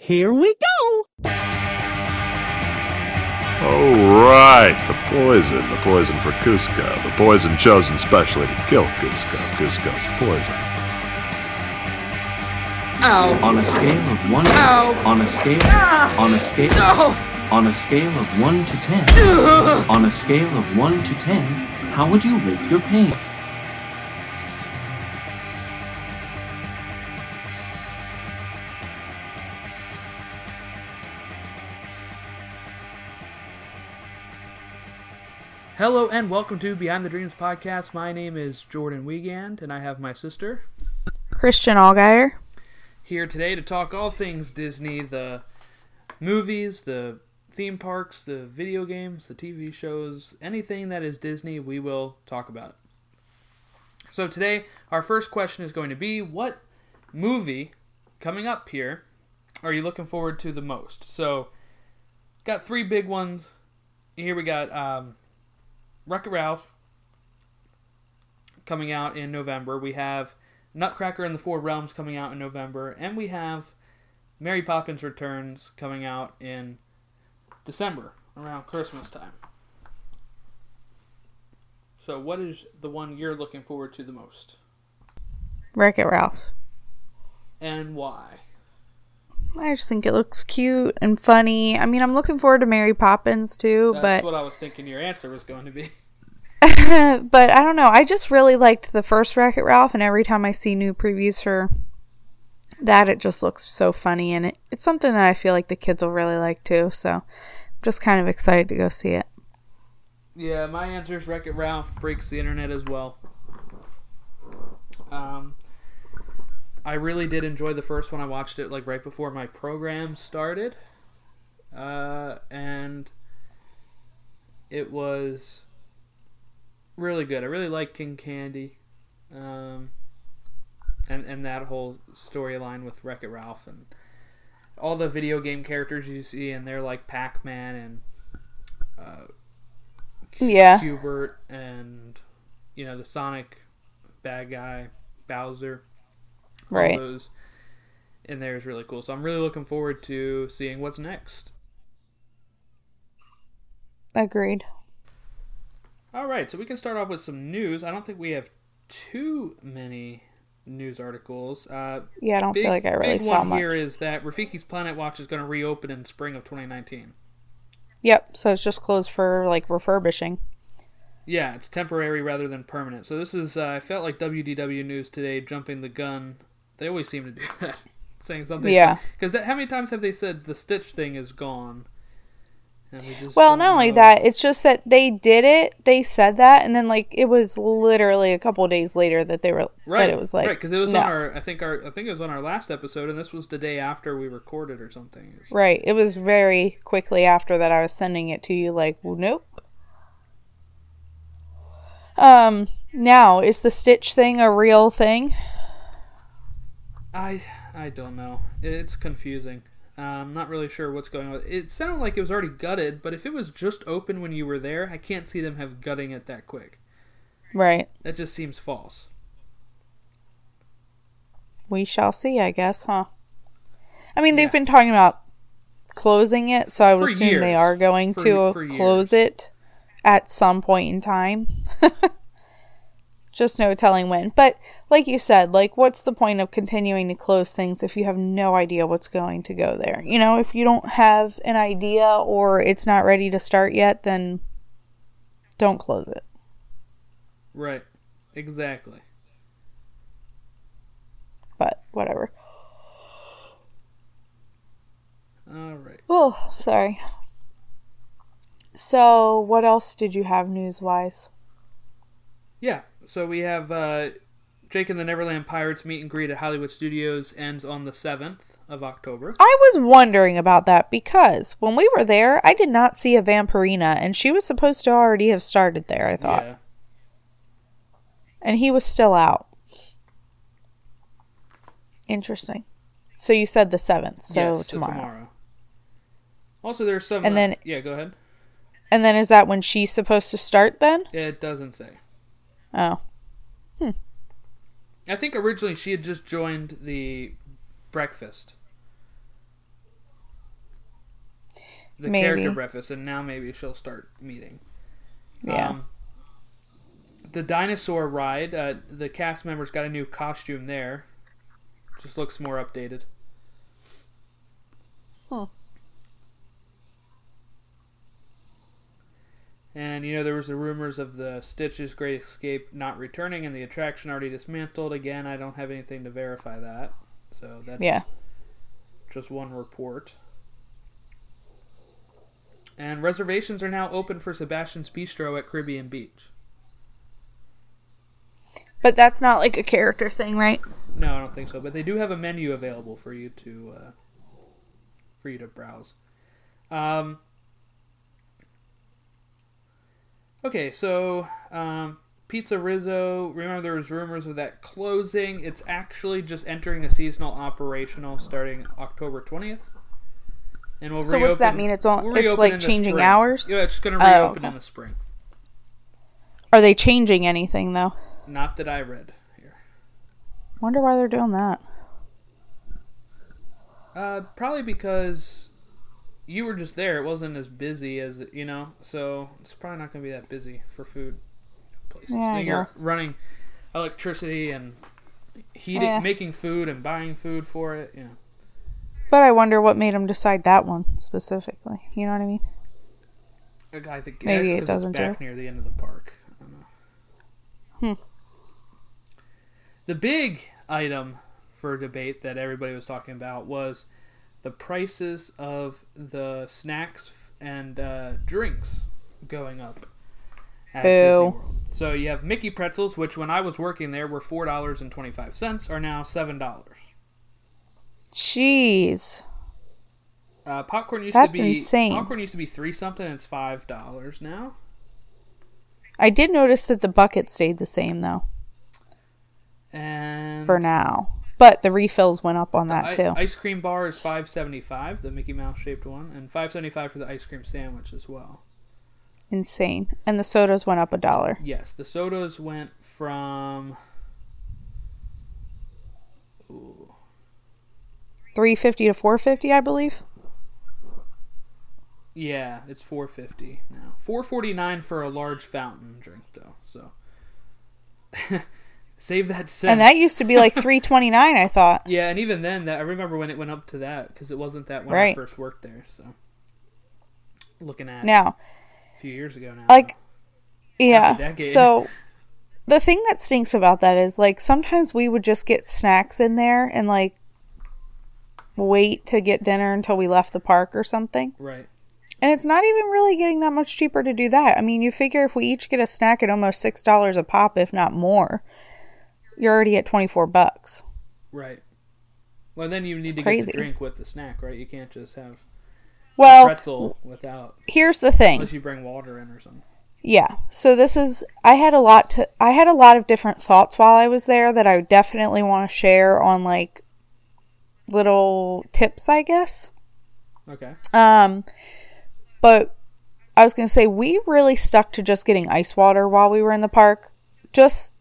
Here we go! Oh, right, the poison. The poison for Kuzco. The poison chosen specially to kill Kuzco. Kuzco's poison. Ow. On a scale of one. Ow. On a scale. Ah. On a scale. No. On a scale of one to ten. on a scale of one to ten, how would you rate your pain? Hello and welcome to Behind the Dreams podcast. My name is Jordan Wiegand, and I have my sister Christian Allgeier. here today to talk all things Disney the movies, the theme parks, the video games, the TV shows, anything that is Disney, we will talk about it. So, today, our first question is going to be What movie coming up here are you looking forward to the most? So, got three big ones. Here we got um, Wreck It Ralph coming out in November. We have Nutcracker and the Four Realms coming out in November, and we have Mary Poppins Returns coming out in December around Christmas time. So, what is the one you're looking forward to the most, Wreck It Ralph. and why? I just think it looks cute and funny. I mean, I'm looking forward to Mary Poppins too, That's but what I was thinking your answer was going to be. but I don't know. I just really liked the first Wreck It Ralph, and every time I see new previews for that, it just looks so funny, and it, it's something that I feel like the kids will really like too. So, I'm just kind of excited to go see it. Yeah, my answer is Wreck It Ralph breaks the internet as well. Um, I really did enjoy the first one. I watched it like right before my program started, uh, and it was really good. I really like King Candy, um, and and that whole storyline with Wreck It Ralph and all the video game characters you see, and they're like Pac Man and. Uh, Yeah. Q*bert and you know the Sonic bad guy Bowser. All Right. those in there is really cool. So I'm really looking forward to seeing what's next. Agreed. All right, so we can start off with some news. I don't think we have too many news articles. Uh, Yeah, I don't big, feel like I really big saw one much. here is that Rafiki's Planet Watch is going to reopen in spring of 2019. Yep. So it's just closed for like refurbishing. Yeah, it's temporary rather than permanent. So this is uh, I felt like WDW News today jumping the gun. They always seem to do that, saying something. Yeah. Because how many times have they said the Stitch thing is gone? And we just Well, don't only know. that, it's just that they did it. They said that, and then like it was literally a couple of days later that they were right? that it was like right because it was no. on our I think our I think it was on our last episode, and this was the day after we recorded or something. It's- Right. It was very quickly after that I was sending it to you like, well, nope. Um now, is the Stitch thing a real thing? I I don't know. It's confusing. I'm not really sure what's going on. It sounded like it was already gutted, but if it was just open when you were there, I can't see them have gutting it that quick. Right. That just seems false. We shall see, I guess, huh? I mean, they've Yeah. been talking about closing it, so I would For assume they are going For- to for close years. it at some point in time. Just no telling when. But like you said, like what's the point of continuing to close things if you have no idea what's going to go there? You know, if you don't have an idea or it's not ready to start yet, then don't close it. Right. Exactly. But whatever. All right. Oh, sorry. So, what else did you have news wise? Yeah. So we have uh, Jake and the Neverland Pirates meet and greet at Hollywood Studios ends on the 7th of October. I was wondering about that because when we were there, I did not see a Vampirina, and she was supposed to already have started there, I thought. Yeah. And he was still out. Interesting. So you said the 7th, so Yes, so tomorrow. Also, there's some. And then- yeah, go ahead. And then is that when she's supposed to start then? It doesn't say. Oh. I think originally she had just joined the breakfast. the Maybe. character breakfast, and now maybe she'll start meeting. Yeah. Um, the dinosaur ride, uh, the cast members got a new costume there. Just looks more updated. Hmm. And you know there was the rumors of the Stitch's Great Escape not returning and the attraction already dismantled. Again, I don't have anything to verify that, so that's yeah. just one report. And reservations are now open for Sebastian's Bistro at Caribbean Beach. But that's not like a character thing, right? No, I don't think so. But they do have a menu available for you to uh, for you to browse. Um, okay, so um, Pizza Rizzo. Remember, there was rumors of that closing. It's actually just entering a seasonal operational starting October twentieth. And we'll So reopen, what's that mean? It's on- we'll it's, like, changing spring. hours? Yeah, it's just going to Oh, reopen okay. in the spring. Are they changing anything though? Not that I read here. Wonder why they're doing that. Uh, probably because you were just there. It wasn't as busy as you know, so it's probably not going to be that busy for food places. Yeah, I you're guess. running electricity and heating, Yeah. making food and buying food for it. You know, But I wonder what made him decide that one specifically. You know what I mean? I think Maybe it doesn't It's back do. near the end of the park. I don't know. Hmm. The big item for debate that everybody was talking about was the prices of the snacks and uh, drinks going up. At. Disney World. So you have Mickey pretzels, which when I was working there were four dollars and twenty five cents, are now seven dollars. Jeez. Uh, popcorn used That's to be insane. popcorn used to be three something. It's five dollars now. I did notice that the bucket stayed the same though And for now. But the refills went up on that too. ice cream bar is five seventy five, the Mickey Mouse shaped one, and five seventy five for the ice cream sandwich as well. Insane. And the sodas went up a dollar. Yes, the sodas went from 350 to 450, I believe. yeah, it's four fifty now. Four forty nine for a large fountain drink though. So save that cent. And that used to be like 329, I thought. yeah, and even then, that I remember when it went up to that because it wasn't that when I first worked there. So looking at Now, a few years ago now. like yeah so the thing that stinks about that is like sometimes we would just get snacks in there and like wait to get dinner until we left the park or something right. and it's not even really getting that much cheaper to do that i mean you figure if we each get a snack at almost six dollars a pop if not more you're already at 24 bucks Right. Well, then you need to crazy. get the drink with the snack, right? You can't just have well pretzel without, here's the thing unless you bring water in or something. Yeah. So this is I had a lot to I had a lot of different thoughts while I was there that I definitely want to share on like little tips, I guess. Okay. Um but I was going to say we really stuck to just getting ice water while we were in the park. Just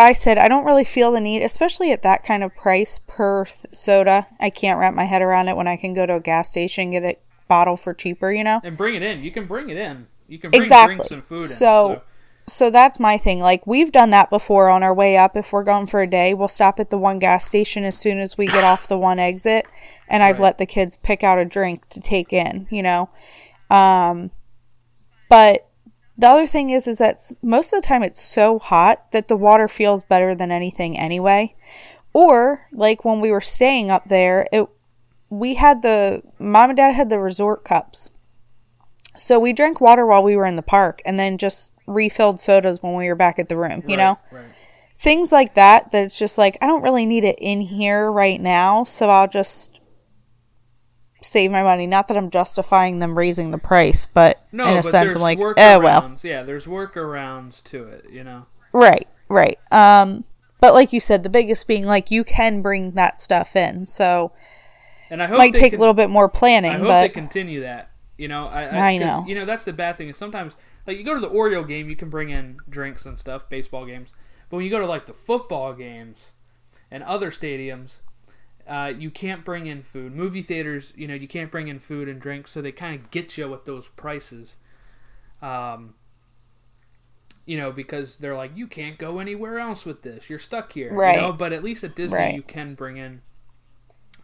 I said I don't really feel the need, especially at that kind of price per th- soda. I can't wrap my head around it when I can go to a gas station and get a bottle for cheaper, you know. And bring it in. You can bring it in. You can bring Exactly. drinks and food in. So- so that's my thing. Like we've done that before on our way up. If we're going for a day, we'll stop at the one gas station as soon as we get off the one exit, and I've Right. let the kids pick out a drink to take in. You know, um, but the other thing is, is that most of the time it's so hot that the water feels better than anything anyway. Or like when we were staying up there, it we had the mom and dad had the resort cups. So we drank water while we were in the park and then just refilled sodas when we were back at the room, you Right, know? Right. Things like that that it's just like I don't really need it in here right now, so I'll just save my money. Not that I'm justifying them raising the price, but No, in a sense I'm like, oh well. Yeah, there's workarounds to it. You know. Right, right. Um but like you said, the biggest being like you can bring that stuff in. So And I hope might take con- a little bit more planning, I hope but they continue that. You know, I, I, I know. You know, that's the bad thing is sometimes like you go to the Oriole game, you can bring in drinks and stuff, baseball games. But when you go to like the football games and other stadiums, Uh, you can't bring in food. Movie theaters, you know, you can't bring in food and drinks, so they kind of get you with those prices. Um, you know, because they're like, you can't go anywhere else with this. You're stuck here. Right. You know? But at least at Disney, Right. you can bring in.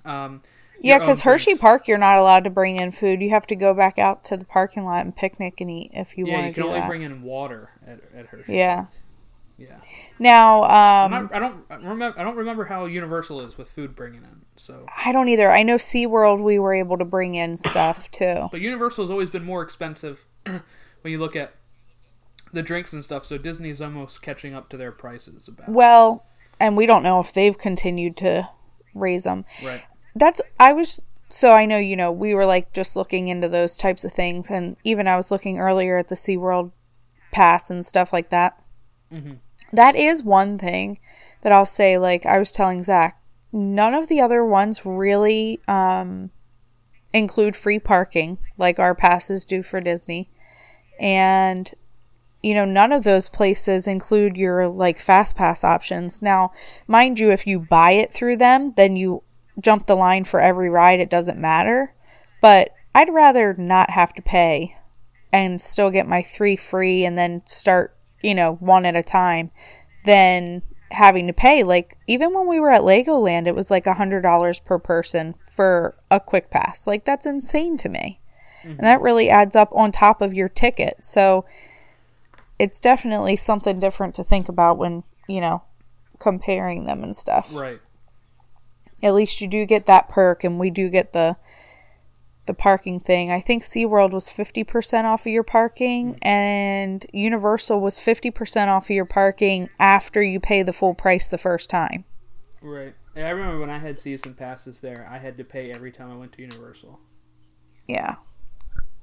Um, Yeah, because Hershey. Park, you're not allowed to bring in food. You have to go back out to the parking lot and picnic and eat if you Yeah, want Yeah, you can only that. bring in water at, at Hershey. yeah. Yeah. Now, um, not, I don't remember. I don't remember how Universal is with food bringing in. So, I don't either. I know SeaWorld, we were able to bring in stuff too. but Universal has always been more expensive when you look at the drinks and stuff. So Disney's almost catching up to their prices about. Well, and we don't know if they've continued to raise them. Right. That's I was so I know you know we were like just looking into those types of things, and even I was looking earlier at the SeaWorld pass and stuff like that. That is one thing that I'll say. Like I was telling Zach, none of the other ones really um, include free parking like our passes do for Disney, and you know none of those places include your like fast pass options. Now, mind you, if you buy it through them, then you jump the line for every ride. It doesn't matter, but I'd rather not have to pay and still get my three free and then start, you know, one at a time than having to pay. Like, even when we were at Legoland, it was like a $100 per person for a quick pass. Like, that's insane to me. And that really adds up on top of your ticket. So, it's definitely something different to think about when, you know, comparing them and stuff Right. at least you do get that perk and we do get the the parking thing. I think SeaWorld was 50% off of your parking and Universal was 50% off of your parking after you pay the full price the first time. Right. I remember when I had season passes there, I had to pay every time I went to Universal. Yeah.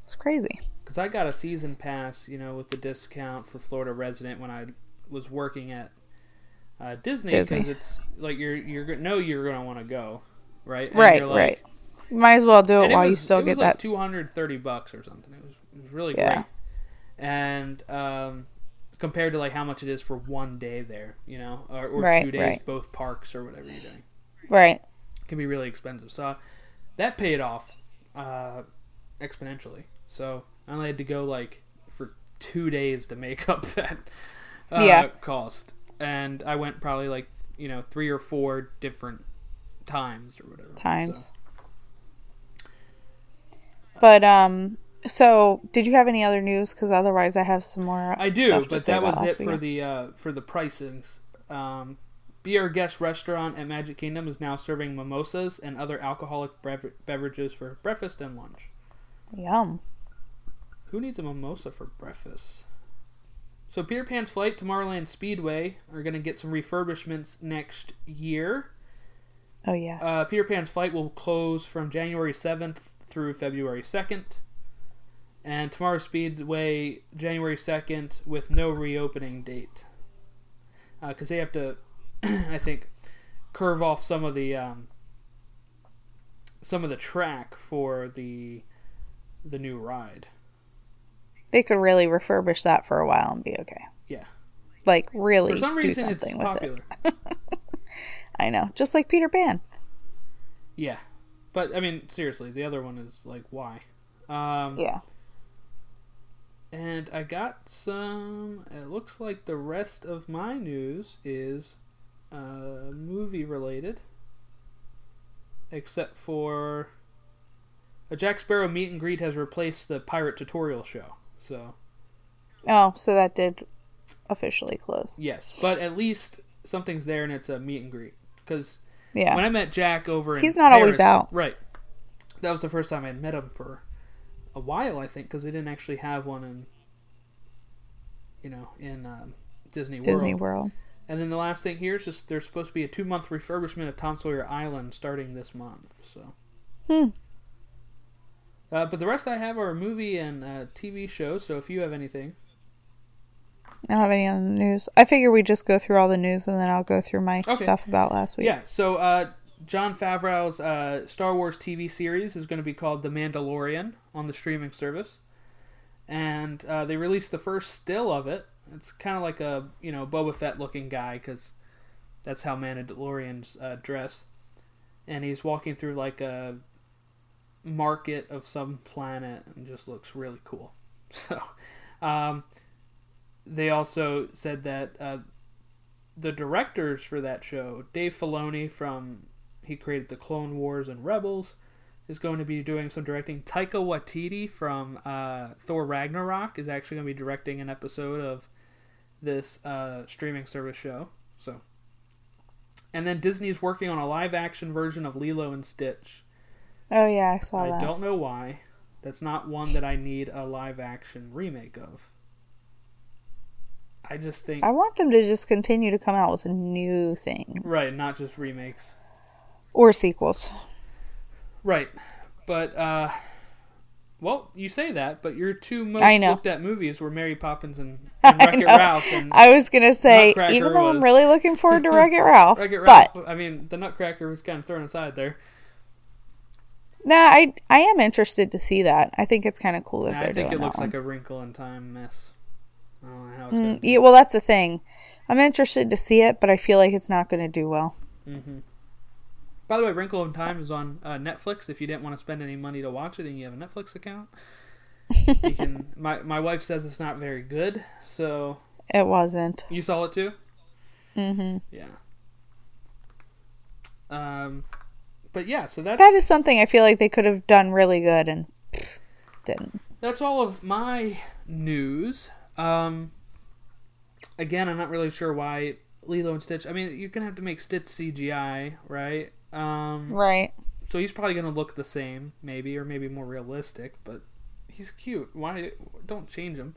It's crazy. Because I got a season pass, you know, with the discount for Florida resident when I was working at uh, Disney. Because it's like you're you're know you're gonna want to go, right? And right, like- right. You might as well do it while you was- still it get like that. two hundred thirty bucks or something. It was it was really Yeah. great. And um, compared to like how much it is for one day there, you know, or, or Right, two days, right. both parks or whatever you're doing. right. can be really expensive. So that paid off uh, exponentially. So I only had to go like for two days to make up that uh, Yeah. cost, and I went probably like you know three or four different times or whatever. Times. So, But um so did you have any other news cuz otherwise I have some more I do, but that was it for the uh, for the pricings. Um, Be Our Guest restaurant at Magic Kingdom is now serving mimosas and other alcoholic bev- beverages for breakfast and lunch. Yum. Who needs a mimosa for breakfast? So Peter Pan's flight to Tomorrowland Speedway are going to get some refurbishments next year. Oh yeah. Uh, Peter Pan's flight will close from January 7th through February 2nd. And Tomorrow Speedway, January 2nd, with no reopening date. Because they have to, I think, curve off some of the um, some of the track for the the new ride. They could really refurbish that for a while and be okay. Yeah. Like really For some do reason, it's something with popular. it. I know. Just like Peter Pan. Yeah, but I mean, seriously, the other one is like, why? Um, Yeah. And I got some. It looks like the rest of my news is uh, movie related, except for a Jack Sparrow meet and greet has replaced the pirate tutorial show. So Oh, so that did officially close. yes, but at least something's there, and it's a meet and greet. Because Yeah. when I met Jack over, in He's not always out. right? That was the first time I had met him for a while, I think, because they didn't actually have one in, you know, in um, Disney World. Disney World. And then the last thing here is just there's supposed to be a two month refurbishment of Tom Sawyer Island starting this month. So. Hmm. Uh, but the rest I have are movie and uh, TV shows. So if you have anything, I don't have any on the news. I figure we just go through all the news and then I'll go through my Okay. stuff about last week. yeah. So uh, Jon Favreau's uh, Star Wars TV series is going to be called The Mandalorian on the streaming service, and uh, they released the first still of it. It's kind of like a you know Boba Fett looking guy because that's how Mandalorians uh, dress. and he's walking through like a market of some planet and just looks really cool. So, um, they also said that uh, the directors for that show, Dave Filoni from he created the Clone Wars and Rebels, is going to be doing some directing. Taika Waititi from uh, Thor Ragnarok is actually going to be directing an episode of this uh, streaming service show. So, and then Disney's working on a live action version of Lilo and Stitch. Oh yeah, I saw I that. don't know why. That's not one that I need a live action remake of. I just think I want them to just continue to come out with new things. right, not just remakes. Or sequels. Right. But uh well, you say that, but your two most looked at movies were Mary Poppins and, and Wreck It. Ralph and I was gonna say, Nutcracker even though was- I'm really looking forward to Wreck It Ralph, Wreck It Ralph. but I mean, the Nutcracker was kind of thrown aside there. nah, I I am interested to see that. I think it's kind of cool that And they're I think doing it looks like a Wrinkle in Time mess. I don't know how it's Mm, yeah, well, that's the thing. I'm interested to see it, but I feel like it's not going to do well. By the way, Wrinkle in Time is on uh, Netflix. If you didn't want to spend any money to watch it and you have a Netflix account, you can. My my wife says it's not very good, so It wasn't. you saw it too. Mm hmm Yeah. Um, but yeah, so that's That is something I feel like they could have done really good and pff, didn't. that's all of my news. Um, again, I'm not really sure why Lilo and Stitch. I mean, you're gonna have to make Stitch CGI, right? Um, Right. so he's probably gonna look the same, maybe, or maybe more realistic. But he's cute. Why don't change him?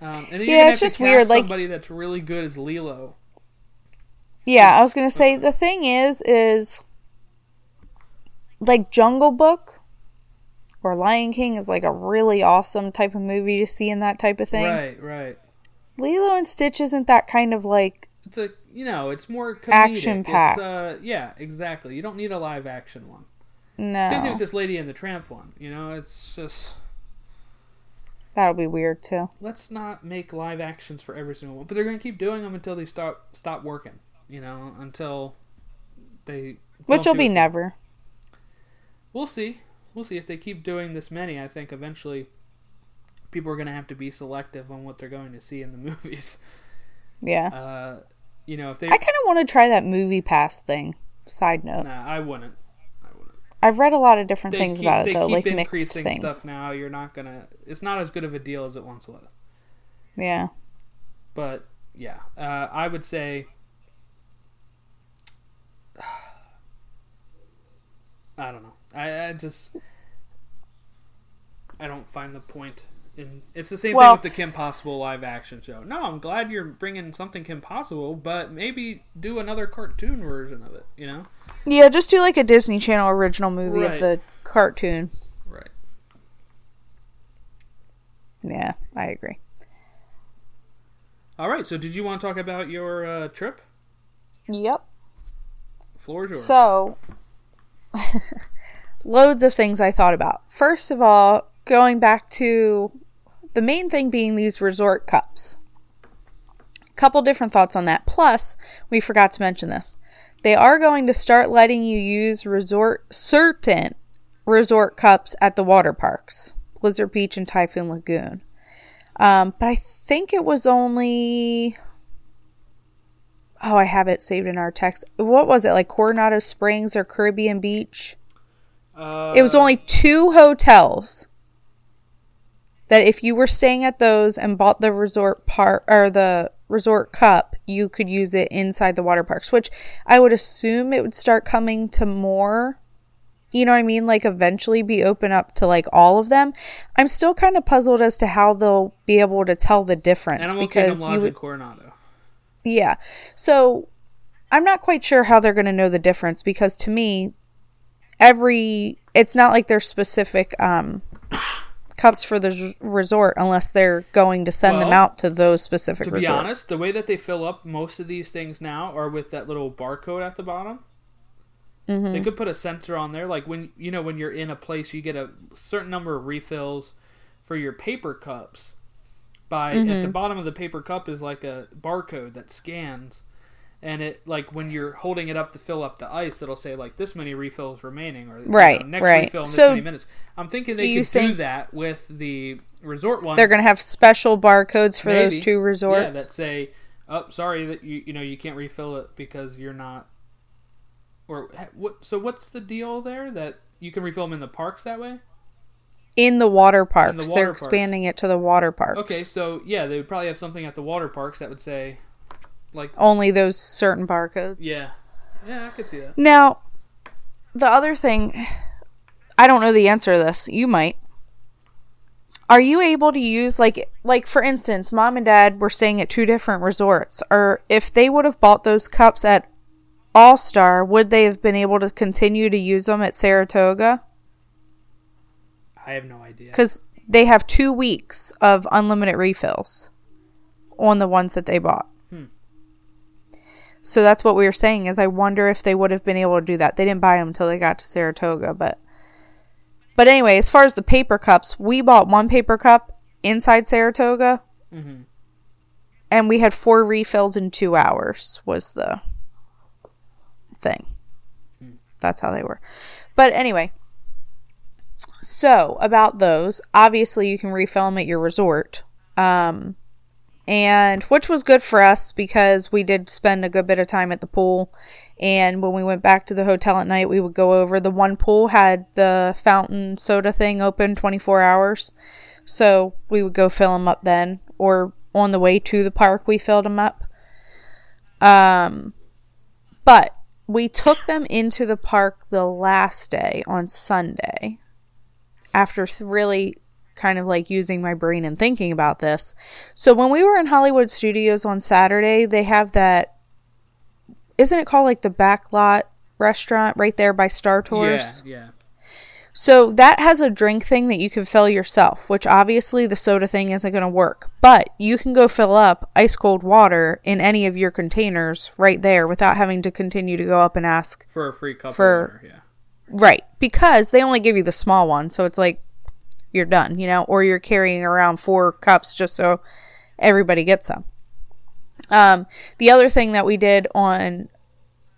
Um, and then Yeah, it's just weird, cast like- somebody that's really good as Lilo. Yeah, I was going to say the thing is is like Jungle Book or Lion King is like a really awesome type of movie to see in that type of thing. Right, right. Lilo and Stitch isn't that kind of like It's a you know, it's more comedic. Action-packed. Uh, yeah, exactly. You don't need a live action one. No. Same thing with this Lady and the Tramp one. You know, it's just that'll be weird too. let's not make live actions for every single one. But they're gonna keep doing them until they stop stop working. You know, until they Which will be never. We'll see. We'll see if they keep doing this many. I think eventually people are gonna have to be selective on what they're going to see in the movies. Yeah. Uh, you know, if they I kind of want to try that movie pass thing. Side note. nah, I wouldn't. I wouldn't. I've read a lot of different they things keep, about it though, like mixed increasing things. stuff now. You're not gonna. It's not as good of a deal as it once was. Yeah. But yeah, uh, I would say. I don't know. I, I just. I don't find the point in. It's the same Well- thing with the Kim Possible live action show. No, I'm glad you're bringing something Kim Possible, but maybe do another cartoon version of it. You know. Yeah, just do like a Disney Channel original movie Right. of the cartoon. Right. Yeah, I agree. All right. So, did you want to talk about your uh, trip? Yep. Floor is yours. So, loads of things I thought about. First of all, going back to the main thing being these resort cups. Couple different thoughts on that. Plus, we forgot to mention this. They are going to start letting you use resort certain resort cups at the water parks, Blizzard Beach and Typhoon Lagoon. Um, but I think it was only oh, I have it saved in our text. What was it like Coronado Springs or Caribbean Beach? Uh, It was only two hotels that if you were staying at those and bought the resort part or the resort cup, you could use it inside the water parks, which I would assume it would start coming to more. You know what I mean? Like eventually be open up to like all of them. I'm still kind of puzzled as to how they'll be able to tell the difference Animal because you would Coronado. yeah. So I'm not quite sure how they're going to know the difference because to me, every it's not like they're specific um, cups for the resort unless they're going to send them out to those specific To be honest, the way that they fill up most of these things now are with that little barcode at the bottom. Mm-hmm. They could put a sensor on there, like when you know when you're in a place, you get a certain number of refills for your paper cups. By at Mm-hmm. the bottom of the paper cup is like a barcode that scans, and it like when you're holding it up to fill up the ice, it'll say like this many refills remaining, or you know, Right, next right. refill in this So, many minutes. I'm thinking they do could do that with the resort one. They're going to have special barcodes for those Maybe. two Yeah, resorts. that say, "Oh, sorry that you you know you can't refill it because you're not." Or what? So what's the deal there that you can refill them in the parks that way? in the water parks. water They're parks. expanding it to the water parks. Okay, so yeah, they would probably have something at the water parks that would say, like, Only those certain barcodes. yeah, yeah, I could see that. Now, the other thing, I don't know the answer to this. You might. Are you able to use like like for instance, mom and dad were staying at two different resorts, or if they would have bought those cups at All Star, would they have been able to continue to use them at Saratoga? I have no idea. Because they have two weeks of unlimited refills on the ones that they bought. So that's what we were saying is I wonder if they would have been able to do that. They didn't buy them until they got to Saratoga, but but anyway, as far as the paper cups, we bought one paper cup inside Saratoga, Mhm. and we had four refills in two hours. Was the thing. That's how they were. But anyway, so about those, obviously you can refill them at your resort. Um, and which was good for us because we did spend a good bit of time at the pool. And when we went back to the hotel at night, we would go over. The one pool had the fountain soda thing open 24 hours. So we would go fill them up then. Or on the way to the park, we filled them up. Um, but we took them into the park the last day on Sunday after really kind of like using my brain and thinking about this. So when we were in Hollywood Studios on Saturday, they have that isn't it called like the backlot restaurant right there by Star Tours? Yeah, yeah. So that has a drink thing that you can fill yourself, which obviously the soda thing isn't going to work. But you can go fill up ice cold water in any of your containers right there without having to continue to go up and ask. For a free cup For- of water, yeah. Right. Because they only give you the small one. So it's like you're done, you know, or you're carrying around four cups just so everybody gets some. Um, the other thing that we did on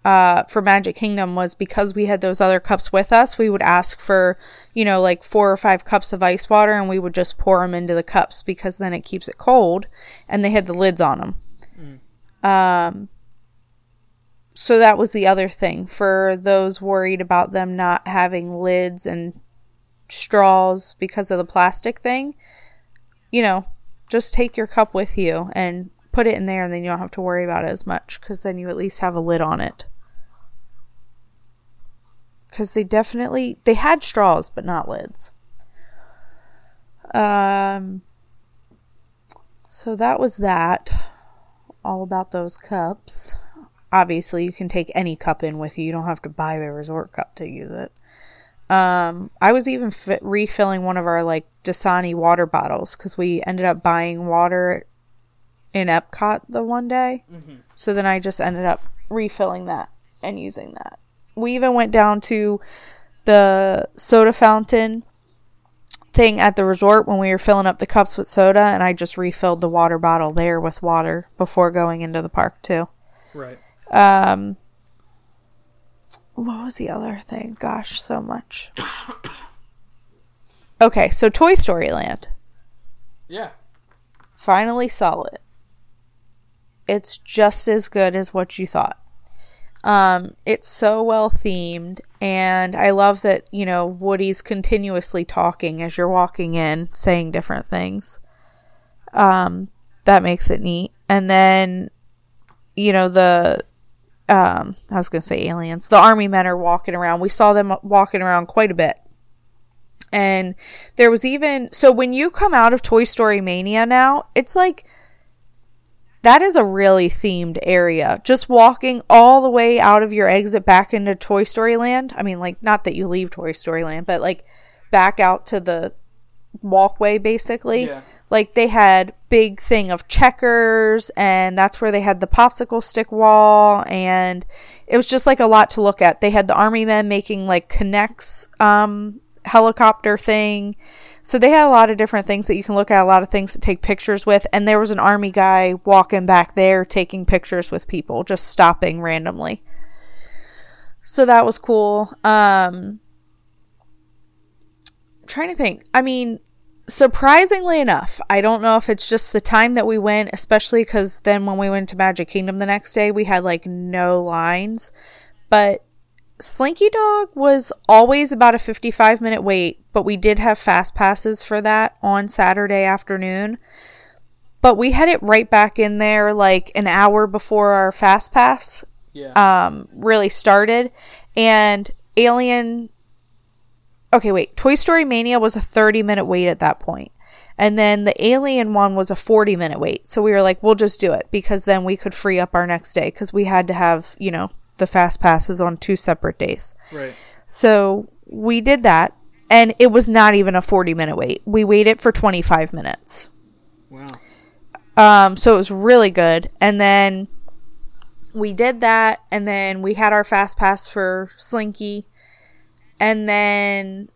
uh, for Magic Kingdom was because we had those other cups with us, we would ask for, you know, like four or five cups of ice water and we would just pour them into the cups because then it keeps it cold and they had the lids on them. Um, so that was the other thing for those worried about them not having lids and straws because of the plastic thing. You know, just take your cup with you and put it in there and then you don't have to worry about it as much because then you at least have a lid on it. Because they definitely they had straws but not lids. Um so that was that all about those cups. Obviously you can take any cup in with you. You don't have to buy the resort cup to use it um i was even fi- refilling one of our like dasani water bottles because we ended up buying water in epcot the one day so then i just ended up refilling that and using that we even went down to the soda fountain thing at the resort when we were filling up the cups with soda and I just refilled the water bottle there with water before going into the park too. Right. Um what was the other thing? Gosh, so much. okay, so Toy Story Land. Yeah. Finally saw it. It's just as good as what you thought. Um, it's so well themed, and I love that you know Woody's continuously talking as you're walking in, saying different things. Um, that makes it neat. And then, you know the, um, I was gonna say aliens. The army men are walking around. We saw them walking around quite a bit. And there was even so when you come out of Toy Story Mania now, it's like that is a really themed area. Just walking all the way out of your exit back into Toy Story Land. I mean, like, not that you leave Toy Story Land, but like back out to the walkway basically. Yeah. Like, they had big thing of checkers, and that's where they had the popsicle stick wall, and it was just like a lot to look at. They had the army men making like connects um, helicopter thing. So they had a lot of different things that you can look at, a lot of things to take pictures with. And there was an army guy walking back there taking pictures with people, just stopping randomly. So that was cool. Um, trying to think. I mean, surprisingly enough, I don't know if it's just the time that we went, especially because then when we went to Magic Kingdom the next day, we had like no lines. But Slinky Dog was always about a 55 minute wait, but we did have fast passes for that on Saturday afternoon. But we had it right back in there like an hour before our fast pass Yeah. um, really started. And Alien. Okay, wait. Toy Story Mania was a 30 minute wait at that point. And then the Alien one was a 40 minute wait. So we were like, we'll just do it because then we could free up our next day because we had to have, you know, the fast passes on two separate days. right. So we did that. And it was not even a 40 minute wait. We waited for 25 minutes. Wow. Um, so it was really good. And then we did that, and then we had our fast pass for Slinky, and then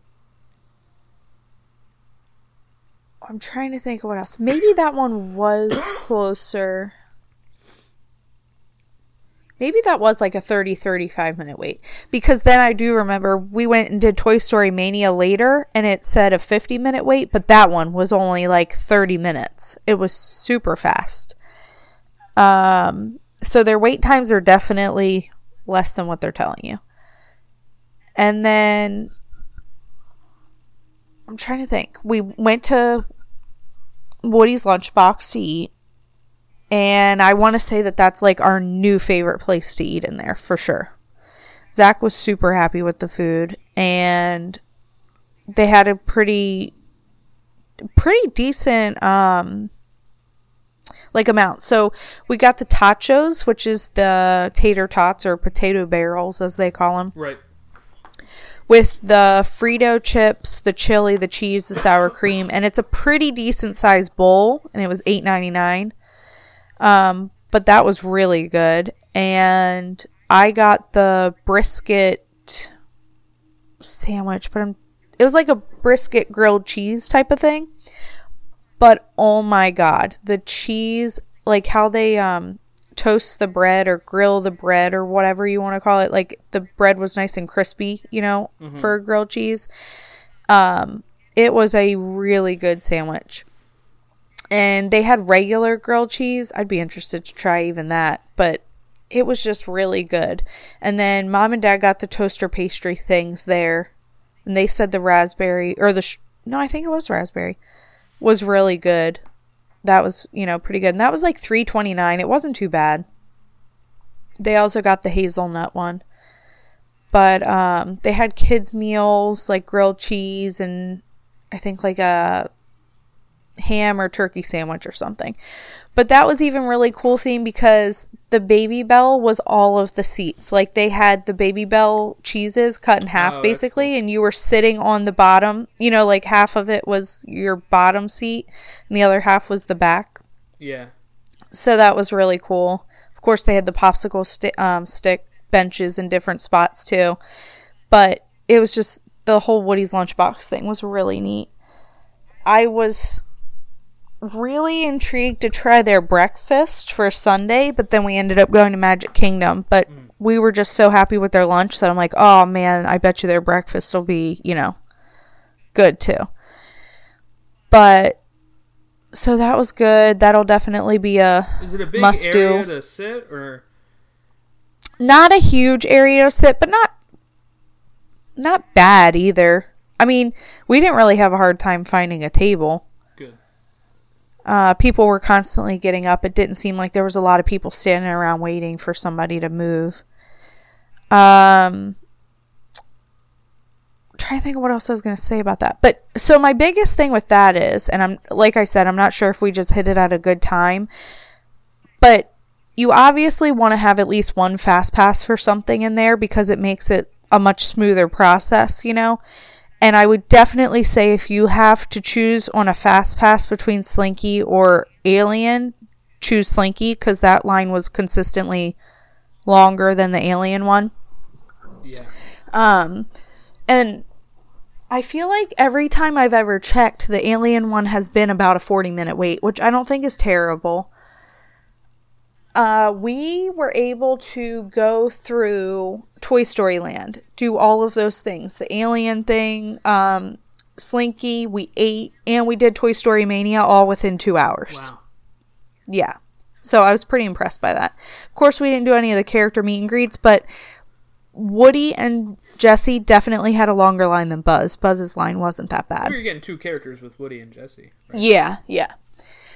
I'm trying to think of what else. Maybe that one was closer. Maybe that was like a 30 35 minute wait. Because then I do remember we went and did Toy Story Mania later and it said a 50 minute wait, but that one was only like 30 minutes. It was super fast. Um, so their wait times are definitely less than what they're telling you. And then I'm trying to think. We went to Woody's Lunchbox to eat. And I want to say that that's like our new favorite place to eat in there for sure. Zach was super happy with the food and they had a pretty pretty decent um like amount. So we got the tachos, which is the tater tots or potato barrels as they call them Right. With the Frito chips, the chili, the cheese, the sour cream, and it's a pretty decent sized bowl, and it was eight ninety nine. Um, but that was really good, and I got the brisket sandwich, but I'm, it was like a brisket grilled cheese type of thing. But oh my god, the cheese, like how they um toast the bread or grill the bread or whatever you want to call it. Like the bread was nice and crispy, you know, for grilled cheese. Um, it was a really good sandwich. And they had regular grilled cheese. I'd be interested to try even that, but it was just really good. And then mom and dad got the toaster pastry things there. And they said the raspberry or the sh- no, I think it was raspberry was really good that was you know pretty good. And that was like 329 it wasn't too bad. They also got the hazelnut one. But um they had kids meals like grilled cheese and i think like a ham or turkey sandwich or something but that was even really cool theme because the Babybel was all of the seats like they had the Babybel cheeses cut in half Oh, basically and you were sitting on the bottom you know like half of it was your bottom seat and the other half was the back Yeah. so that was really cool. Of course, they had the popsicle sti- um, stick benches in different spots too, but it was just the whole Woody's Lunchbox thing was really neat. I was really intrigued to try their breakfast for Sunday, but then we ended up going to Magic Kingdom. But mm. we were just so happy with their lunch that I'm like, oh man, I bet you their breakfast will be, you know, good too. But so that was good. That'll definitely be a a must do. to sit or? not a huge area to sit, but not not bad either. I mean, we didn't really have a hard time finding a table. Uh, people were constantly getting up. It didn't seem like there was a lot of people standing around waiting for somebody to move. Um, trying to think of what else I was going to say about that. But so my biggest thing with that is, and I'm like I said, I'm not sure if we just hit it at a good time, but you obviously want to have at least one fast pass for something in there because it makes it a much smoother process, you know. And I would definitely say if you have to choose on a fast pass between Slinky or Alien, choose Slinky because that line was consistently longer than the Alien one. Yeah. Um, and I feel like every time I've ever checked, the Alien one has been about a 40 minute wait, which I don't think is terrible. Uh, we were able to go through Toy Story Land, do all of those things the alien thing, um, Slinky, we ate, and we did Toy Story Mania all within two hours. Wow. Yeah. So I was pretty impressed by that. Of course, we didn't do any of the character meet and greets, but Woody and Jesse definitely had a longer line than Buzz. Buzz's line wasn't that bad. You're getting two characters with Woody and Jesse. Right? Yeah, yeah.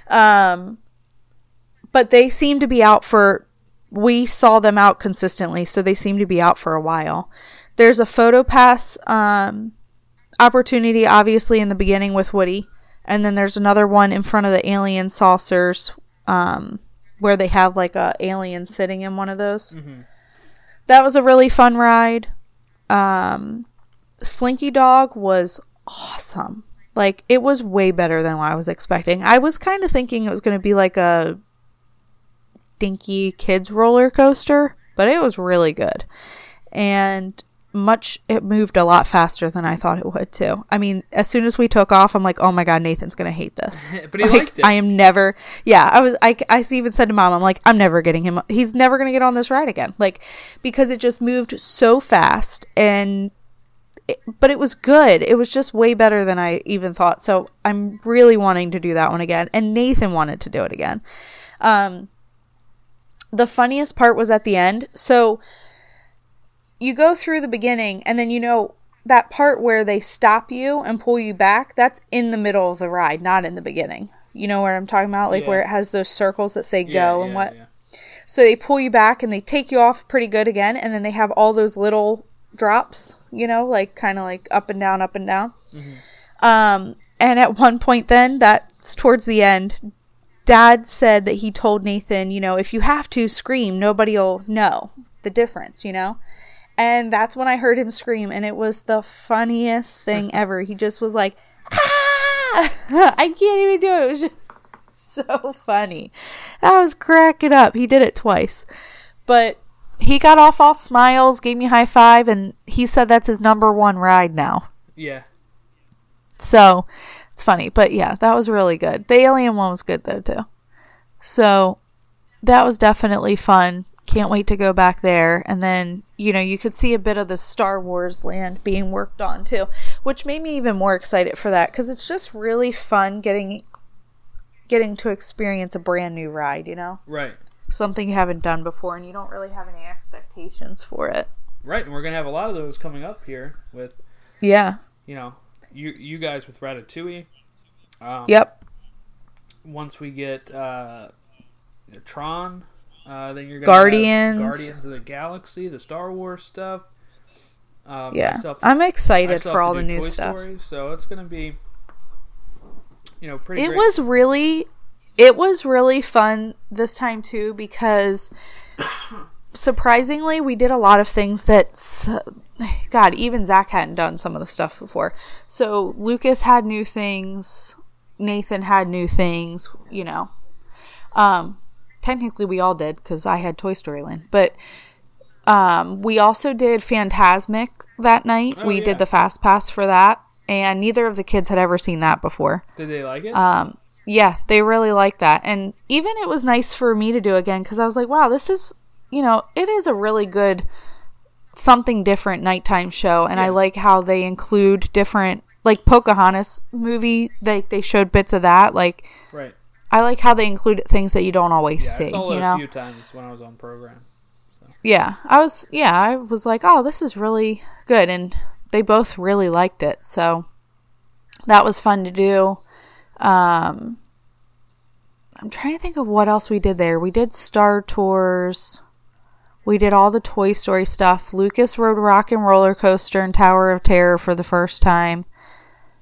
Um, but they seem to be out for. We saw them out consistently, so they seem to be out for a while. There's a photo pass um, opportunity, obviously, in the beginning with Woody, and then there's another one in front of the alien saucers, um, where they have like a alien sitting in one of those. That was a really fun ride. Um, Slinky Dog was awesome. Like it was way better than what I was expecting. I was kind of thinking it was going to be like a dinky kids roller coaster, but it was really good. And much it moved a lot faster than I thought it would too. I mean, as soon as we took off, I'm like, "Oh my god, Nathan's going to hate this." But he like, liked it. I am never. Yeah, I was. I, I even said to mom, "I'm like, I'm never getting him. He's never going to get on this ride again." Like, because it just moved so fast, and it, but it was good. It was just way better than I even thought. So I'm really wanting to do that one again. And Nathan wanted to do it again. Um, the funniest part was at the end. So you go through the beginning, and then you know that part where they stop you and pull you back. That's in the middle of the ride, not in the beginning. You know where I'm talking about, like Yeah. where it has those circles that say Yeah, go and what. yeah. So they pull you back and they take you off pretty good again, and then they have all those little drops, you know, like kind of like up and down, up and down. Um, and at one point, then that's towards the end. Dad said that he told Nathan, you know, if you have to scream, nobody'll know the difference, you know. And that's when I heard him scream, and it was the funniest thing ever. He just was like, "Ah!" I can't even do it. It was just so funny. I was cracking up. He did it twice. But he got off all smiles, gave me high five, and he said that's his number one ride now. Yeah. So it's funny. But yeah, that was really good. The alien one was good though too. So that was definitely fun. Can't wait to go back there. And then, you know, you could see a bit of the Star Wars land being worked on too, which made me even more excited for that because it's just really fun getting getting to experience a brand new ride, you know? Right. Something you haven't done before and you don't really have any expectations for it. Right. And we're gonna have a lot of those coming up here with Yeah. you know you you guys with Ratatouille. Um, Yep. Once we get uh, Tron, uh, then you're gonna Guardians. Guardians of the Galaxy, the Star Wars stuff. Um, Yeah. to- I'm excited for all the new Toy stuff. Story, so it's gonna be you know pretty. it great. was really it was really fun this time too because surprisingly we did a lot of things that god even zach hadn't done some of the stuff before so lucas had new things nathan had new things you know um technically we all did because i had toy story land but um we also did Fantasmic that night Oh, we yeah. did the fast pass for that and neither of the kids had ever seen that before Did they like it? um, yeah, they really liked that. And even it was nice for me to do again because I was like, wow, this is, you know, it is a really good, something different nighttime show. And I like how they include different, like Pocahontas movie, they, they showed bits of that. Like, right. I like how they include things that you don't always Yeah, I see, saw it you a know? few times when I was on program. Yeah, I was, yeah, I was like, oh, this is really good. And they both really liked it. So that was fun to do. Um, I'm trying to think of what else we did there. We did Star Tours. We did all the Toy Story stuff. Lucas rode Rock and Roller Coaster and Tower of Terror for the first time.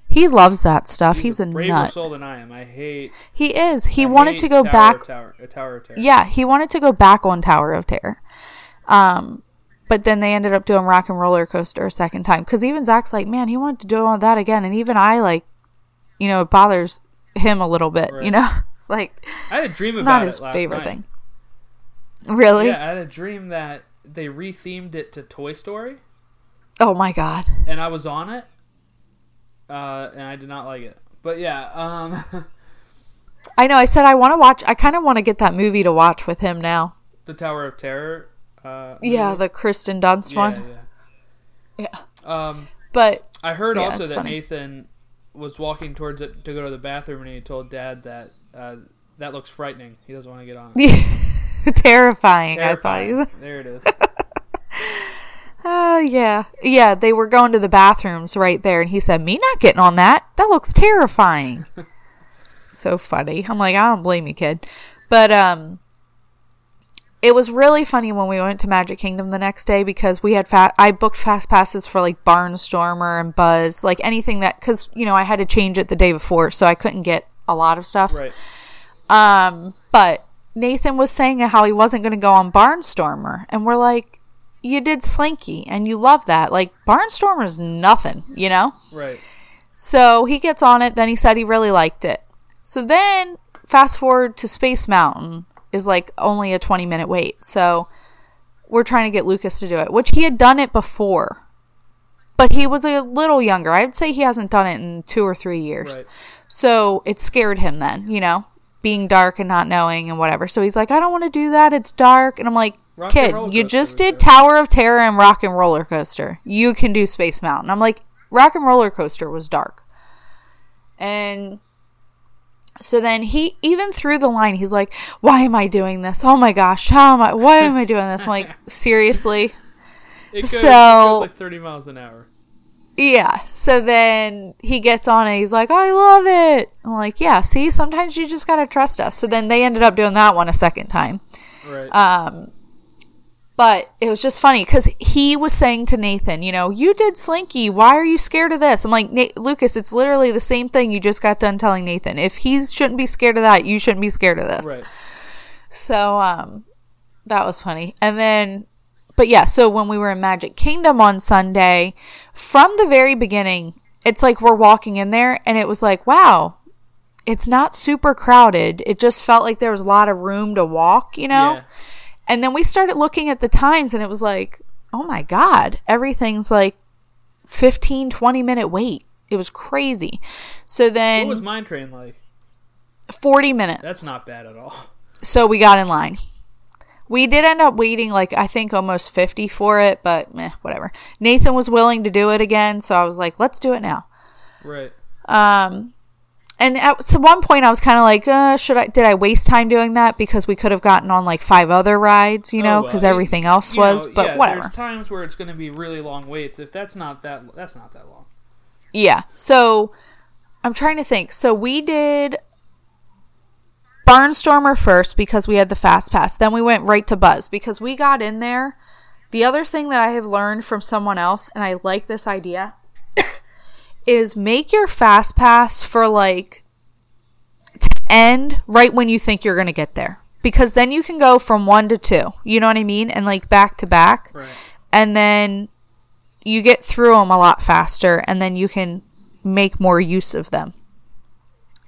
He loves that stuff. He's, a, braver nut. soul than I am. I hate. He is. He I wanted to go Tower back Of Tower, uh, Tower of Terror. yeah, he wanted to go back on Tower of Terror. Um, but then they ended up doing Rock and Roller Coaster a second time because even Zach's like, man, he wanted to do all that again, and even I like, you know, it bothers him a little bit, you know, like I had a dream it's about not it his last favorite night. thing. Really? Yeah, I had a dream that they rethemed it to Toy Story, Oh my god. and I was on it, uh, and I did not like it. But yeah, um, I know. I said I want to watch. I kind of want to get that movie to watch with him now. the Tower of Terror. Uh, Yeah, the Kristen Dunst yeah, one. yeah. Um, But I heard Yeah, also that funny. Nathan was walking towards it to go to the bathroom, and he told Dad that uh, that looks frightening. He doesn't want to get on. it. terrifying. I thought. Terrifying. There it is. oh yeah, yeah. They were going to the bathrooms right there, and he said, "Me not getting on that. That looks terrifying." so funny. I'm like, I don't blame you, kid. But um, it was really funny when we went to Magic Kingdom the next day because we had fa- I booked fast passes for like Barnstormer and Buzz, like anything that because you know I had to change it the day before, so I couldn't get a lot of stuff. Right. Um, but Nathan was saying how he wasn't going to go on Barnstormer, and we're like, you did Slinky, and you love that. Like Barnstormer's nothing, you know. Right. So he gets on it. Then he said he really liked it. So then fast forward to Space Mountain is like only a twenty minute wait. So we're trying to get Lucas to do it, which he had done it before. But he was a little younger. I'd say he hasn't done it in two or three years. Right. So it scared him then, you know, being dark and not knowing and whatever. So he's like, I don't want to do that. It's dark. And I'm like, Rock kid, you just did good." Tower of Terror and Rock and Roller Coaster. You can do Space Mountain. I'm like, Rock and Roller Coaster was dark. And so then he even through the line, he's like, Why am I doing this? Oh my gosh, how am I why am I doing this? I'm like, seriously? It goes, it So- goes like 30 miles an hour. Yeah. So then he gets on it. He's like, I love it. I'm like, yeah, see, sometimes you just got to trust us. So then they ended up doing that one a second time. Right. Uh, But it was just funny because he was saying to Nathan, you know, you did Slinky. Why are you scared of this? I'm like, Lucas, it's literally the same thing you just got done telling Nathan. If he shouldn't be scared of that, you shouldn't be scared of this. right. So um that was funny. And then but yeah, so when we were in Magic Kingdom on Sunday, from the very beginning, it's like we're walking in there and it was like, wow, it's not super crowded. It just felt like there was a lot of room to walk, you know? Yeah. And then we started looking at the times and it was like, oh my God, everything's like 15, 20 minute wait. It was crazy. So then. What was Mine Train like? 40 minutes. That's not bad at all. So we got in line. We did end up waiting like I think almost 50 for it, but meh, whatever. Nathan was willing to do it again, so I was like, let's do it now. Right. Um and at one point I was kind of like, uh, should I did I waste time doing that because we could have gotten on like five other rides, you know, Oh, because well, everything else was, know, but yeah, whatever. There's times where it's going to be really long waits. If that's not that, that's not that long. Yeah. So I'm trying to think. So we did Barnstormer first because we had the fast pass. Then we went right to Buzz because we got in there. The other thing that I have learned from someone else, and I like this idea, is make your fast pass for like to end right when you think you're going to get there. Because then you can go from one to two. You know what I mean? And like back to back. Right. And then you get through them a lot faster and then you can make more use of them.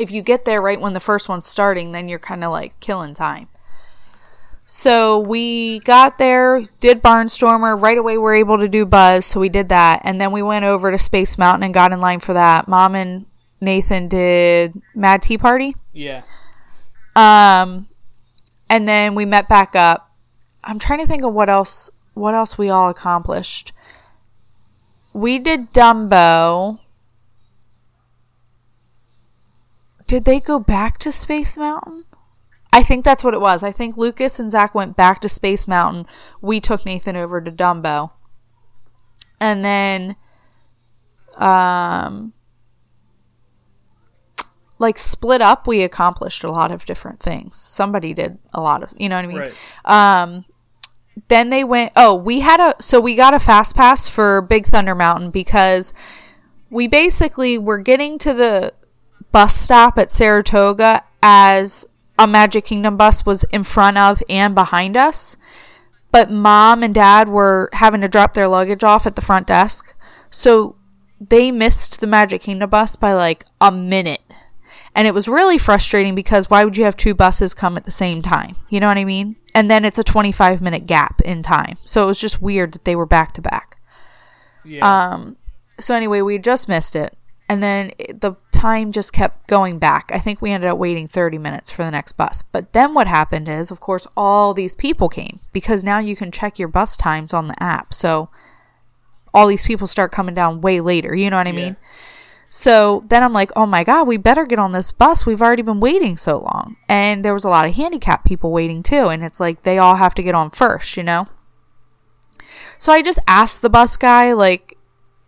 If you get there right when the first one's starting, then you're kind of like killing time. So we got there, did Barnstormer. Right away, we are able to do Buzz, so we did that. And then we went over to Space Mountain and got in line for that. Mom and Nathan did Mad Tea Party. Yeah. Um, and then we met back up. I'm trying to think of what else what else we all accomplished. We did Dumbo. Did they go back to Space Mountain? I think that's what it was. I think Lucas and Zach went back to Space Mountain. We took Nathan over to Dumbo. And then um like split up we accomplished a lot of different things somebody did a lot of you know what i mean Right. um then they went oh we had a so we got a fast pass for big thunder mountain because we basically were getting to the bus stop at saratoga as a magic kingdom bus was in front of and behind us but mom and dad were having to drop their luggage off at the front desk so they missed the magic kingdom bus by like a minute and it was really frustrating because why would you have two buses come at the same time? You know what I mean? And then it's a 25 minute gap in time. So it was just weird that they were back to back. Yeah. Um, so anyway, we just missed it. And then the time just kept going back. I think we ended up waiting 30 minutes for the next bus. But then what happened is, of course, all these people came because now you can check your bus times on the app. So all these people start coming down way later. You know what I mean? So then I'm like, oh my God, we better get on this bus. We've already been waiting so long. And there was a lot of handicapped people waiting too. And it's like they all have to get on first, you know? So I just asked the bus guy, like,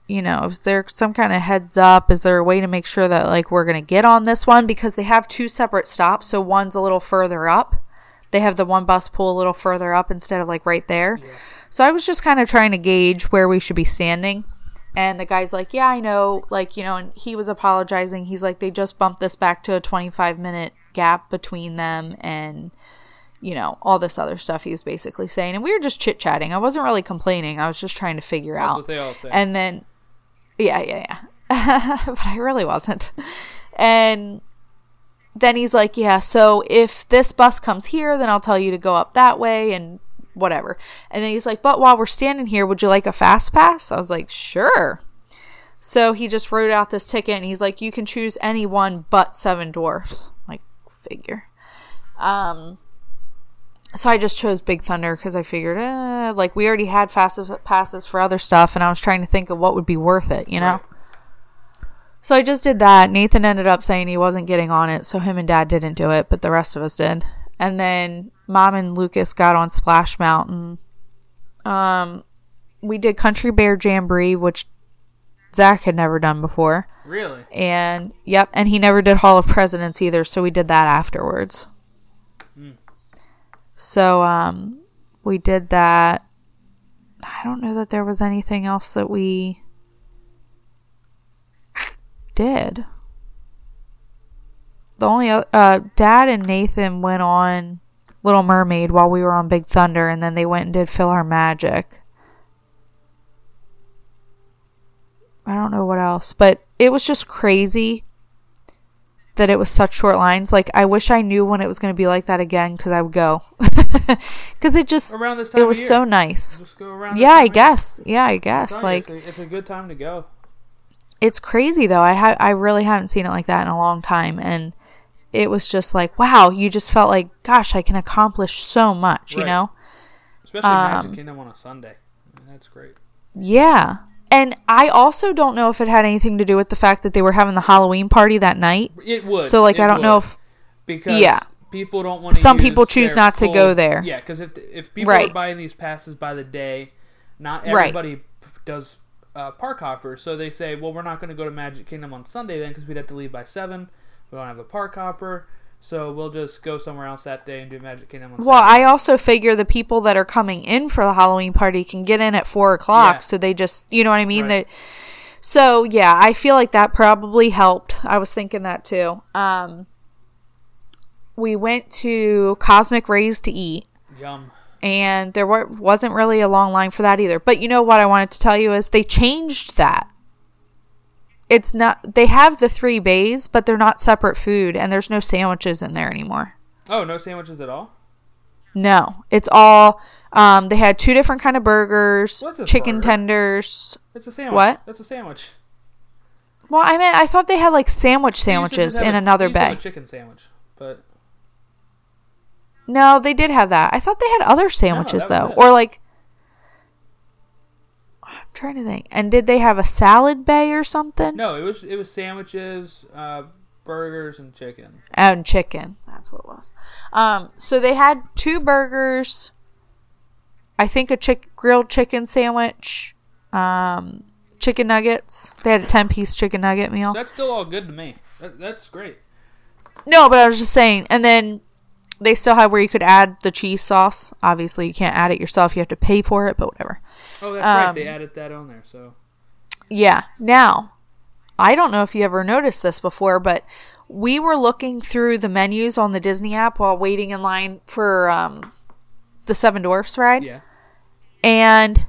you know, is there some kind of heads up? Is there a way to make sure that, like, we're going to get on this one? Because they have two separate stops. So one's a little further up. They have the one bus pull a little further up instead of, like, right there. So I was just kind of trying to gauge where we should be standing. And the guy's like, Yeah, I know. Like, you know, and he was apologizing. He's like, They just bumped this back to a 25 minute gap between them and, you know, all this other stuff he was basically saying. And we were just chit chatting. I wasn't really complaining. I was just trying to figure That's out. what they all say. And then, yeah, yeah, yeah. but I really wasn't. And then he's like, yeah, so if this bus comes here, then I'll tell you to go up that way and whatever. And then he's like, but while we're standing here, would you like a fast pass? I was like, sure. So he just wrote out this ticket and he's like, you can choose any one but Seven Dwarfs. Like, figure. Um, so I just chose Big Thunder because I figured, eh, like we already had fast passes for other stuff, and I was trying to think of what would be worth it, you know. Right. So I just did that. Nathan ended up saying he wasn't getting on it, so him and Dad didn't do it, but the rest of us did. And then Mom and Lucas got on Splash Mountain. Um, we did Country Bear Jamboree, which Zach had never done before. really? And yep, and he never did Hall of Presidents either, so we did that afterwards. So um we did that. I don't know that there was anything else that we did. The only uh dad and Nathan went on Little Mermaid while we were on Big Thunder and then they went and did PhilharMagic. I don't know what else, but it was just crazy that it was such short lines. Like I wish I knew when it was going to be like that again because I would go because it just Around this time it was so nice. Just go around. Yeah, I guess. Yeah, I guess. telling you, Like it's a, it's a good time to go. it's crazy though. I ha- I really haven't seen it like that in a long time, and it was just like wow. You just felt like gosh, I can accomplish so much. You Right. know. Especially Um, Magic Kingdom on a Sunday. I mean, that's great. Yeah. And I also don't know if it had anything to do with the fact that they were having the Halloween party that night. It would. So like I don't know if because yeah. people don't want to. Some people choose not to go there. Yeah, because if if people Right. are buying these passes by the day, not everybody p- does uh, park hopper. So they say, well, we're not going to go to Magic Kingdom on Sunday then because we'd have to leave by seven. We don't have a park hopper, so we'll just go somewhere else that day and do Magic Kingdom on Well, Saturday. I also figure the people that are coming in for the Halloween party can get in at four o'clock, Yeah. so they just, you know what I mean. Right. That, so yeah, I feel like that probably helped. I was thinking that too. Um, we went to Cosmic Rays to eat, Yum. and there wa- wasn't really a long line for that either. But you know what I wanted to tell you is they changed that. It's not. They have the three bays, but they're not separate food, and there's no sandwiches in there anymore. Oh, no sandwiches at all. No, it's all. Um, they had two different kind of burgers, What's chicken burger? tenders. It's a sandwich. What? That's a sandwich. Well, I mean, I thought they had like sandwich We used to sandwiches in a- another we used to have bay. A chicken sandwich, but No, they did have that. I thought they had other sandwiches was though, or like. I'm trying to think. And did they have a salad bay or something? no, it was it was sandwiches, uh, burgers, and chicken. and chicken. That's what it was. Um, so they had two burgers. I think a chick grilled chicken sandwich. Um, chicken nuggets. They had a ten piece chicken nugget meal. So that's still all good to me. That, that's great. No, but I was just saying. And then they still had where you could add the cheese sauce. Obviously, you can't add it yourself. You have to pay for it, but whatever. Oh, that's right. Um, They added that on there. So Yeah. Now, I don't know if you ever noticed this before, but we were looking through the menus on the Disney app while waiting in line for um, the Seven Dwarfs ride. yeah. And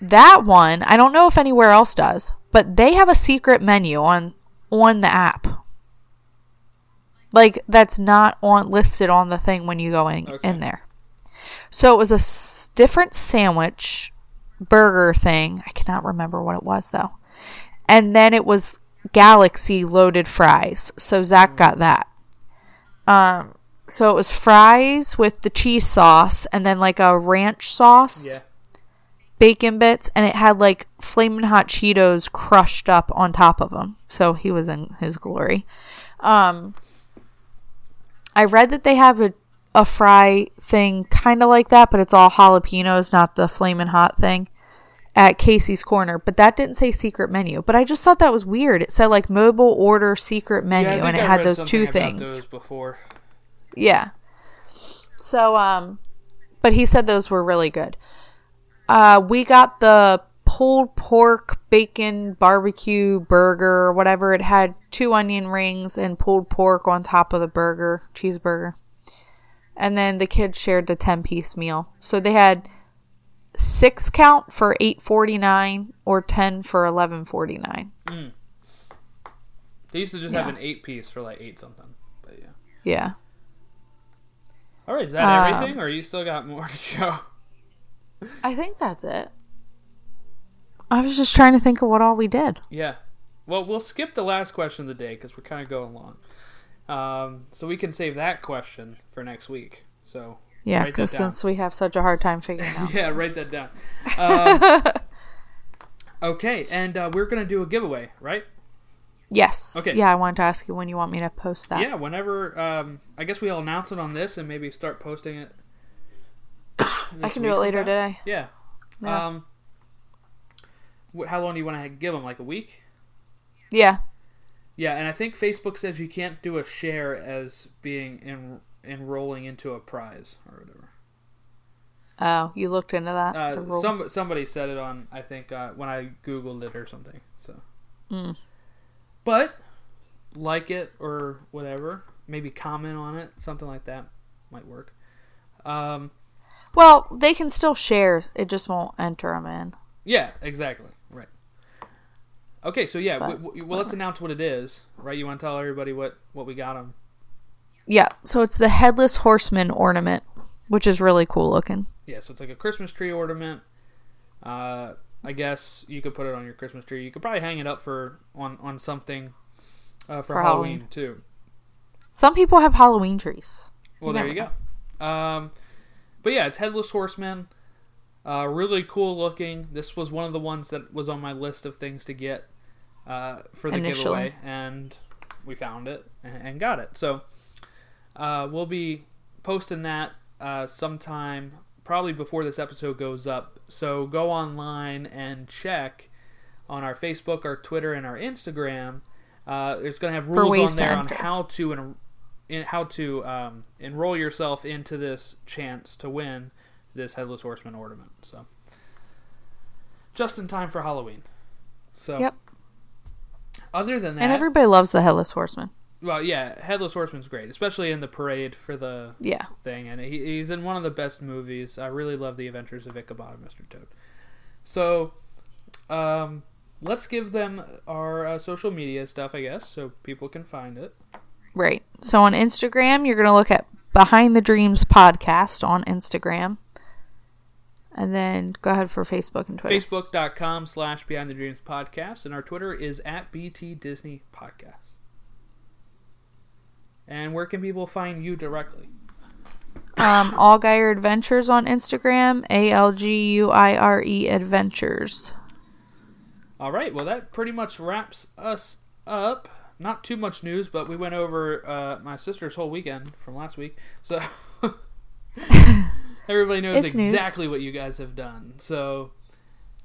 that one, I don't know if anywhere else does, but they have a secret menu on on the app. Like that's not on listed on the thing when you go in, Okay. in there. So it was a s- different sandwich burger thing. I cannot remember what it was though. And then it was Galaxy loaded fries. So Zach got that. Um, so it was fries with the cheese sauce and then like a ranch sauce, Yeah. bacon bits, and it had like flaming hot Cheetos crushed up on top of them. So he was in his glory. Um, I read that they have a a fry thing kind of like that, but it's all jalapenos, not the flaming hot thing at Casey's Corner. But that didn't say secret menu. But I just thought that was weird. It said like mobile order secret menu, Yeah, and it I had those two things. Those before. Yeah. So um but he said those were really good. Uh we got the pulled pork bacon barbecue burger, whatever. It had two onion rings and pulled pork on top of the burger, cheeseburger. And then the kids shared the 10 piece meal. So they had 6 count for 8.49 or 10 for 11.49. They used to just have an eight piece for like eight something. But yeah. Yeah. All right, is that Um, everything, or you still got more to go? I think that's it. I was just trying to think of what all we did. Yeah. Well, we'll skip the last question of the day because we're kind of going long. Um, so we can save that question for next week. So Yeah, because since we have such a hard time figuring out. yeah, write that down. Um, okay, and uh, we're gonna do a giveaway, right? yes. Okay. Yeah, I wanted to ask you when you want me to post that. Yeah, whenever. Um, I guess we'll announce it on this and maybe start posting it. I can do it later sometime. today. Yeah. Yeah. Um. wh- How long do you want to give them? Like a week? Yeah. Yeah, and I think Facebook says you can't do a share as being in, enrolling into a prize or whatever. Oh, you looked into that? Uh, some somebody said it on I think uh, when I googled it or something. So, Mm. but like it or whatever, maybe comment on it, something like that might work. Um, Well, they can still share. It just won't enter them in. yeah, exactly. Okay, so yeah, But- w- w- well, let's announce what it is, right? You want to tell everybody what what we got them? Yeah. So it's the headless horseman ornament, which is really cool looking. Yeah, so it's like a Christmas tree ornament. Uh, I guess you could put it on your Christmas tree. You could probably hang it up for on on something uh, for, For Halloween, Halloween. too. Some people have Halloween trees. Well, You there you never go. Um, but yeah, it's headless horseman. Uh, really cool looking. This was one of the ones that was on my list of things to get uh, for the Initially. giveaway, and we found it and, and got it. So uh, we'll be posting that uh, sometime, probably before this episode goes up. So go online and check on our Facebook, our Twitter, and our Instagram. Uh, it's going to have rules on there on how to en- in how to um, enroll yourself into this chance to win this headless horseman ornament. So just in time for Halloween. So Yep. Other than that, And everybody loves the headless horseman. well, yeah, headless horseman's great, especially in the parade for the Yeah. thing, and he, he's in one of the best movies. I really love the Adventures of Ichabod and Mr. Toad. So, um, let's give them our uh, social media stuff, I guess, so people can find it. Right. So on Instagram, you're going to look at Behind the Dreams podcast on Instagram. And then go ahead for Facebook and Twitter. Facebook.com slash Behind the Dreams podcast, and our Twitter is at BT Disney Podcast. And where can people find you directly? Um, Alguire Adventures on Instagram. A L G U I R E Adventures. All right, well, that pretty much wraps us up. Not too much news, but we went over uh, my sister's whole weekend from last week. So everybody knows It's news. exactly what you guys have done. So,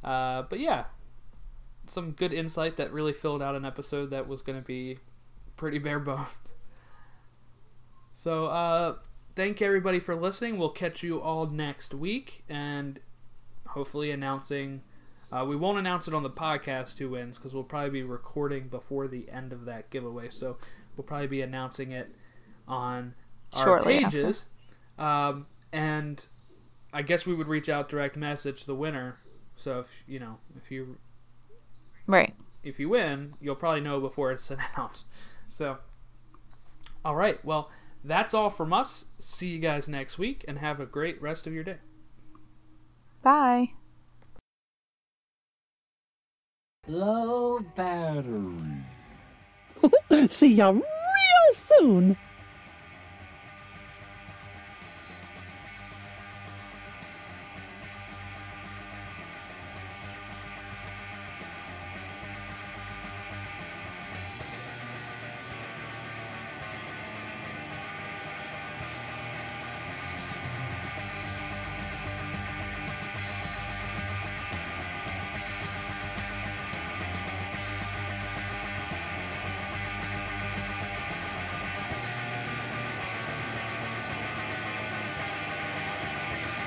uh, but yeah, some good insight that really filled out an episode that was going to be pretty bare bones. So, uh, thank everybody for listening. We'll catch you all next week and hopefully announcing. Uh, we won't announce it on the podcast who wins because we'll probably be recording before the end of that giveaway. So we'll probably be announcing it on our Shortly pages. Um, and I guess we would reach out direct message the winner. So if you know if you Right. if you win, you'll probably know before it's announced. So, all right. Well, that's all from us. See you guys next week and have a great rest of your day. Bye. Low battery. See ya real soon.